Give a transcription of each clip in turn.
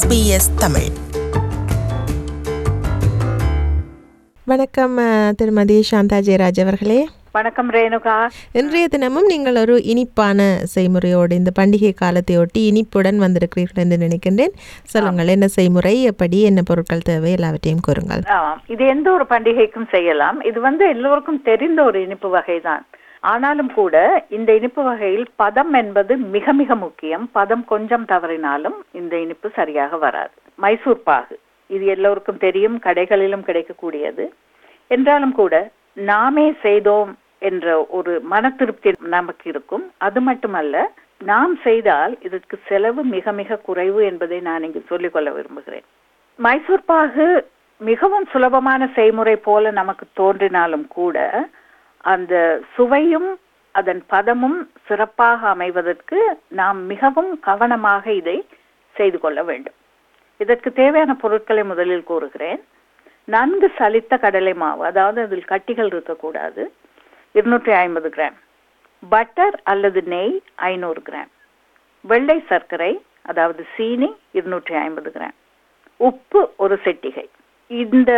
SBS Tamil. வணக்கம் திருமதி சாந்தா ஜெயராஜ் அவர்களே. வணக்கம் ரேணுகா. இன்றைய தினமும் நீங்கள் ஒரு இனிப்பான செய்முறையோடு இந்த பண்டிகை காலத்தையொட்டி இனிப்புடன் வந்திருக்கிறீர்கள் என்று நினைக்கின்றேன். சொல்லுங்கள் என்ன செய்முறை எப்படி என்ன பொருட்கள் தேவை எல்லாவற்றையும் கூறுங்கள். இது எந்த ஒரு பண்டிகைக்கும் செய்யலாம். இது வந்து எல்லோருக்கும் தெரிந்த ஒரு இனிப்பு வகைதான். ஆனாலும் கூட இந்த இனிப்பு வகையில் பதம் என்பது மிக மிக முக்கியம். பதம் கொஞ்சம் தவறினாலும் இந்த இனிப்பு சரியாக வராது. மைசூர் பாகு. இது எல்லோருக்கும் தெரியும் கடைகளிலும் கிடைக்கக்கூடியது. என்றாலும் கூட நாமே செய்தோம் என்ற ஒரு மன திருப்தி நமக்கு இருக்கும். அது மட்டுமல்ல நாம் செய்தால் இதற்கு செலவு மிக மிக குறைவு என்பதை நான் இங்கு சொல்லிக்கொள்ள விரும்புகிறேன். மைசூர் பாகு மிகவும் சுலபமான செய்முறை போல நமக்கு தோன்றினாலும் கூட அந்த சுவையும் அதன் பதமும் சிறப்பாக அமைவதற்கு நாம் மிகவும் கவனமாக இதை செய்து கொள்ள வேண்டும். இதற்கு தேவையான பொருட்களை முதலில் கூறுகிறேன். நன்கு சலித்த கடலை மாவு அதாவது அதில் கட்டிகள் இருக்கக்கூடாது இருநூற்றி ஐம்பது கிராம். பட்டர் அல்லது நெய் ஐநூறு கிராம். வெள்ளை சர்க்கரை அதாவது சீனி இருநூற்றி ஐம்பது கிராம். உப்பு ஒரு செட்டிகை. இந்த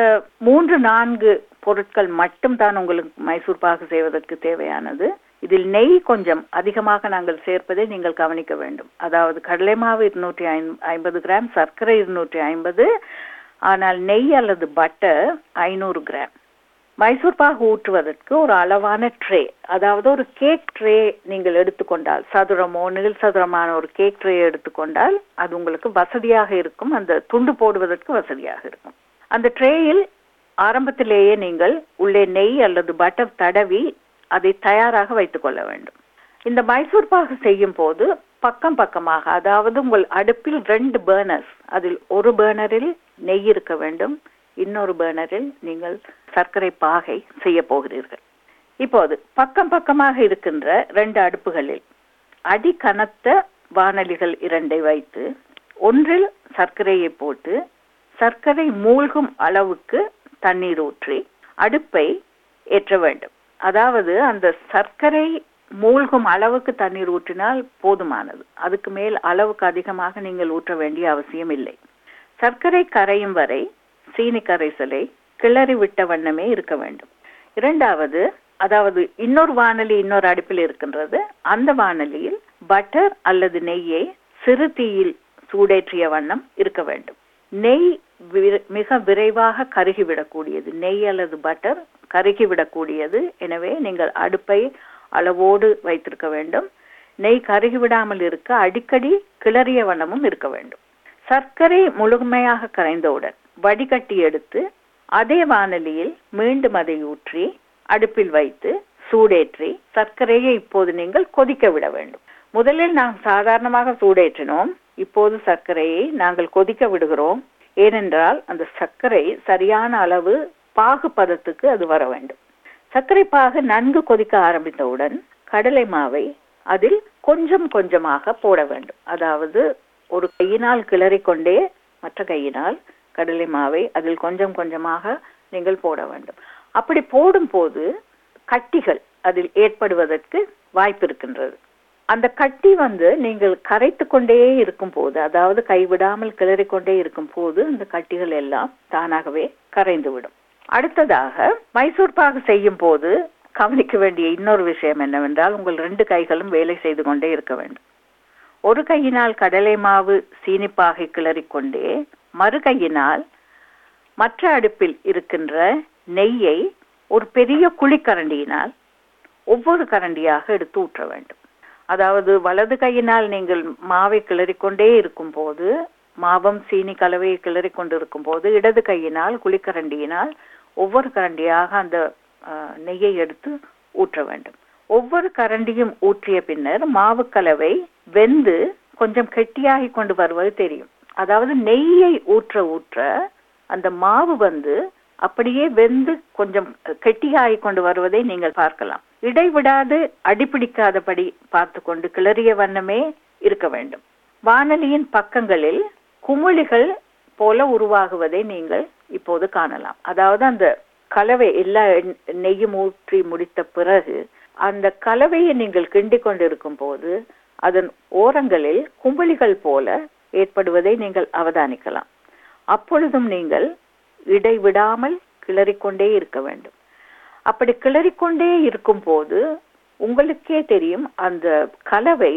மூன்று நான்கு பொருட்கள் மட்டும் தான் உங்களுக்கு மைசூர் பாகு செய்வதற்கு தேவையானது. இதில் நெய் கொஞ்சம் அதிகமாக நாங்கள் சேர்ப்பதை நீங்கள் கவனிக்க வேண்டும். அதாவது கடலை மாவு இருநூற்றி ஐம்பது கிராம் சர்க்கரை இருநூற்றி ஐம்பது ஆனால் நெய் அல்லது பட்டர் ஐநூறு கிராம். மைசூர் பாகு ஊற்றுவதற்கு ஒரு அளவான ட்ரே அதாவது ஒரு கேக் ட்ரே நீங்கள் எடுத்துக்கொண்டால் சதுரமோ நீள் சதுரமான ஒரு கேக் ட்ரே எடுத்துக்கொண்டால் அது உங்களுக்கு வசதியாக இருக்கும். அந்த துண்டு போடுவதற்கு வசதியாக இருக்கும். அந்த ட்ரேயில் ஆரம்பத்திலேயே நீங்கள் உள்ளே நெய் அல்லது பட்டர் தடவி அதை தயாராக வைத்துக் கொள்ள வேண்டும். இந்த மைசூர் பாகு செய்யும் போது பக்கம் பக்கமாக அதாவது உங்கள் அடுப்பில் ரெண்டு பேர்னர்ஸ் அதில் ஒரு பேர்னரில் நெய் இருக்க வேண்டும் இன்னொரு பேர்னரில் நீங்கள் சர்க்கரை பாகை செய்ய போகிறீர்கள். இப்போது பக்கம் பக்கமாக இருக்கின்ற ரெண்டு அடுப்புகளில் அடி கனத்த வானலிகள் இரண்டை வைத்து ஒன்றில் சர்க்கரையை போட்டு சர்க்கரை மூழ்கும் அளவுக்கு தண்ணீர் ஊற்றி அடுப்பை ஏற்ற வேண்டும். அதாவது அந்த சர்க்கரை மூழ்கும் அளவுக்கு தண்ணீர் ஊற்றினால் போதுமானது. அதுக்கு மேல் அளவுக்கு அதிகமாக நீங்கள் ஊற்ற வேண்டிய அவசியம் இல்லை. சர்க்கரை கரையும் வரை சீனி கரைசலை கிளறி விட்ட வண்ணமே இருக்க வேண்டும். இரண்டாவது அதாவது இன்னொரு வானொலி இன்னொரு அடுப்பில் இருக்கின்றது. அந்த வானொலியில் பட்டர் அல்லது நெய்யை சிறு தீயில் சூடேற்றிய வண்ணம் இருக்க வேண்டும். நெய் மிக விரைவாக கருகிவிடக்கூடியது. நெய் அல்லது பட்டர் கருகிவிடக்கூடியது. எனவே நீங்கள் அடுப்பை அளவோடு வைத்திருக்க வேண்டும். நெய் கருகிவிடாமல் இருக்க அடிக்கடி கிளறிய வண்ணமும் இருக்க வேண்டும். சர்க்கரை முழுமையாக கரைந்தவுடன் வடிகட்டி எடுத்து அதே வானலியில் மீண்டும் அதை ஊற்றி அடுப்பில் வைத்து சூடேற்றி சர்க்கரையை இப்போது நீங்கள் கொதிக்க விட வேண்டும். முதலில் நாம் சாதாரணமாக சூடேற்றினோம். இப்போது சர்க்கரையை நாங்கள் கொதிக்க விடுகிறோம். ஏனென்றால் அந்த சர்க்கரை சரியான அளவு பாகு பதத்துக்கு அது வர வேண்டும். சர்க்கரை பாகு நன்கு கொதிக்க ஆரம்பித்தவுடன் கடலை மாவை அதில் கொஞ்சம் கொஞ்சமாக போட வேண்டும். அதாவது ஒரு கையினால் கிளறிக்கொண்டே மற்ற கையினால் கடலை மாவை அதில் கொஞ்சம் கொஞ்சமாக நீங்கள் போட வேண்டும். அப்படி போடும்போது கட்டிகள் அதில் ஏற்படுவதற்கு வாய்ப்பு இருக்கின்றது. அந்த கட்டி வந்து நீங்கள் கரைத்து கொண்டே இருக்கும் போது அதாவது கைவிடாமல் கிளறிக்கொண்டே இருக்கும் போது அந்த கட்டிகள் எல்லாம் தானாகவே கரைந்துவிடும். அடுத்ததாக மைசூர் பாகு செய்யும் போது கவனிக்க வேண்டிய இன்னொரு விஷயம் என்னவென்றால் உங்கள் ரெண்டு கைகளும் வேலை செய்து கொண்டே இருக்க வேண்டும். ஒரு கையினால் கடலை மாவு சீனிப்பாகை கிளறிக்கொண்டே மறு கையினால் மற்ற அடுப்பில் இருக்கின்ற நெய்யை ஒரு பெரிய குழிக்கரண்டியினால் ஒவ்வொரு கரண்டியாக எடுத்து ஊற்ற வேண்டும். அதாவது வலது கையினால் நீங்கள் மாவை கிளறிக்கொண்டே இருக்கும் போது மாவும் சீனி கலவையை கிளறி கொண்டிருக்கும் போது இடது கையினால் குழிக்கரண்டியினால் ஒவ்வொரு கரண்டியாக அந்த நெய்யை எடுத்து ஊற்ற வேண்டும். ஒவ்வொரு கரண்டியும் ஊற்றிய பின்னர் மாவு கலவை வெந்து கொஞ்சம் கெட்டியாகி கொண்டு வருவது தெரியும். அதாவது நெய்யை ஊற்ற ஊற்ற அந்த மாவு வந்து அப்படியே வெந்து கொஞ்சம் கெட்டியாகி கொண்டு வருவதை நீங்கள் பார்க்கலாம். இடைவிடாது அடிப்பிடிக்காதபடி பார்த்து கொண்டு கிளறிய வண்ணமே இருக்க வேண்டும். வானலியின் பக்கங்களில் குமிழிகள் போல உருவாகுவதை நீங்கள் இப்போது காணலாம். அதாவது அந்த கலவை எல்லா நெய்யும் ஊற்றி முடித்த பிறகு அந்த கலவையை நீங்கள் கிண்டி கொண்டிருக்கும் போது அதன் ஓரங்களில் கும்பலிகள் போல ஏற்படுவதை நீங்கள் அவதானிக்கலாம். அப்பொழுதும் நீங்கள் இடைவிடாமல் கிளறிக்கொண்டே இருக்க வேண்டும். அப்படி கிளறிக்கொண்டே இருக்கும் போது உங்களுக்கே தெரியும் அந்த கலவை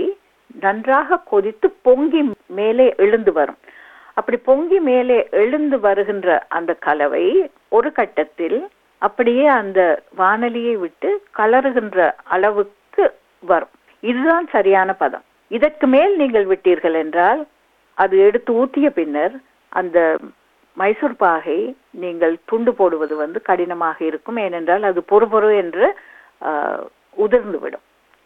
நன்றாக கொதித்து பொங்கி மேலே எழுந்து வரும். அப்படி பொங்கி மேலே எழுந்து வருகின்ற அந்த கலவை ஒரு கட்டத்தில் அப்படியே அந்த வானலியை விட்டு கலருகின்ற அளவுக்கு வரும். இதுதான் சரியான பதம். இதற்கு மேல் நீங்கள் விட்டீர்கள் என்றால் அது எடுத்து ஊற்றிய பின்னர் அந்த மைசூர் பாகை நீங்கள் துண்டு போடுவது வந்து கடினமாக இருக்கும். ஏனென்றால் அது பொறுபொரு என்று ஆஹ்,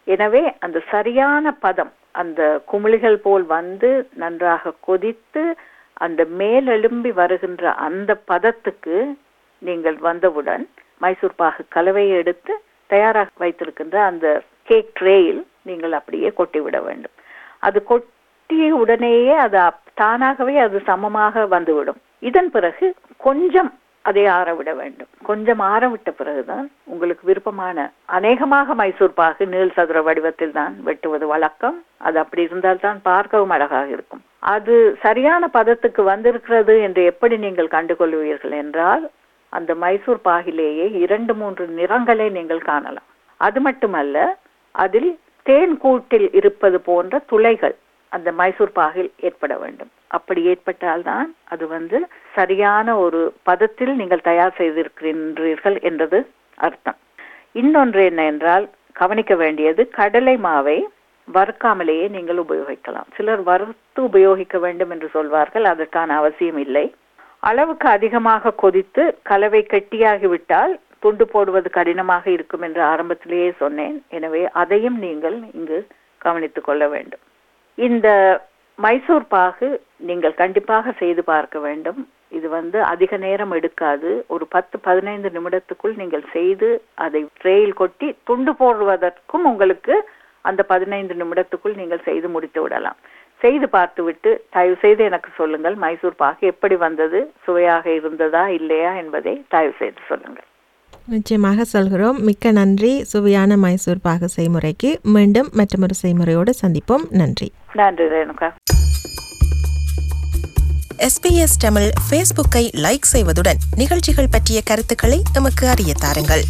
எனவே அந்த சரியான பதம் அந்த குமிழிகள் போல் வந்து நன்றாக கொதித்து அந்த மேலெலும்பி வருகின்ற அந்த பதத்துக்கு நீங்கள் வந்தவுடன் மைசூர் பாகு கலவையை எடுத்து தயாராக வைத்திருக்கின்ற அந்த கேக் ட்ரேயில் நீங்கள் அப்படியே கொட்டிவிட வேண்டும். அது கொட் கொட்டிய உடனேயே அது தானாகவே அது சமமாக வந்துவிடும். இதன் பிறகு கொஞ்சம் அதை ஆறவிட வேண்டும். கொஞ்சம் ஆறவிட்ட பிறகுதான் உங்களுக்கு விருப்பமான அநேகமாக மைசூர் பாகு நீள் சதுர வடிவத்தில் தான் வெட்டுவது வழக்கம். அது அப்படி இருந்தால் தான் பார்க்கவும் அழகாக இருக்கும். அது சரியான பதத்துக்கு வந்திருக்கிறது என்று எப்படி நீங்கள் கண்டுகொள்வீர்கள் என்றால் அந்த மைசூர் பாகிலேயே இரண்டு மூன்று நிறங்களை நீங்கள் காணலாம். அது மட்டுமல்ல அதில் தேன் கூட்டில் இருப்பது போன்ற துளைகள் அந்த மைசூர் பாகில் ஏற்பட வேண்டும். அப்படி ஏற்பட்டால்தான் அது வந்து சரியான ஒரு பதத்தில் நீங்கள் தயார் செய்திருக்கின்றீர்கள் என்றது அர்த்தம். இன்னொன்று என்ன என்றால் கவனிக்க வேண்டியது கடலை மாவை வறுக்காமலேயே நீங்கள் உபயோகிக்கலாம். சிலர் வறுத்து உபயோகிக்க வேண்டும் என்று சொல்வார்கள் அதற்கான அவசியம் இல்லை. அளவுக்கு அதிகமாக கொதித்து கலவை கெட்டியாகிவிட்டால் துண்டு போடுவது கடினமாக இருக்கும் என்று ஆரம்பத்திலேயே சொன்னேன். எனவே அதையும் நீங்கள் இங்கு கவனித்துக் கொள்ள வேண்டும். இந்த மைசூர் பாகு நீங்கள் கண்டிப்பாக செய்து பார்க்க வேண்டும். இது வந்து அதிக நேரம் எடுக்காது. ஒரு பத்து பதினைந்து நிமிடத்துக்குள் நீங்கள் செய்து அதை ட்ரேயில் கொட்டி துண்டு போடுவதற்கும் உங்களுக்கு அந்த பதினைந்து நிமிடத்துக்குள் நீங்கள் செய்து முடித்து விடலாம். செய்து பார்த்துவிட்டு தயவு செய்து எனக்கு சொல்லுங்கள் மைசூர் பாகு எப்படி வந்தது? சுவையாக இருந்ததா இல்லையா என்பதை தயவு செய்து சொல்லுங்கள். நிச்சயமாக சொல்கிறோம். மிக்க நன்றி. சுவையான மைசூர் பாகு செய்முறைக்கு மீண்டும் மற்றொரு செய்முறையோடு சந்திப்போம். நன்றி. நன்றி ரேணுகா. எஸ்பிஎஸ் தமிழ் ஃபேஸ்புக்கை லைக் செய்வதுடன் நிகழ்ச்சிகள் பற்றிய கருத்துக்களை எமக்கு அறிய தாருங்கள்.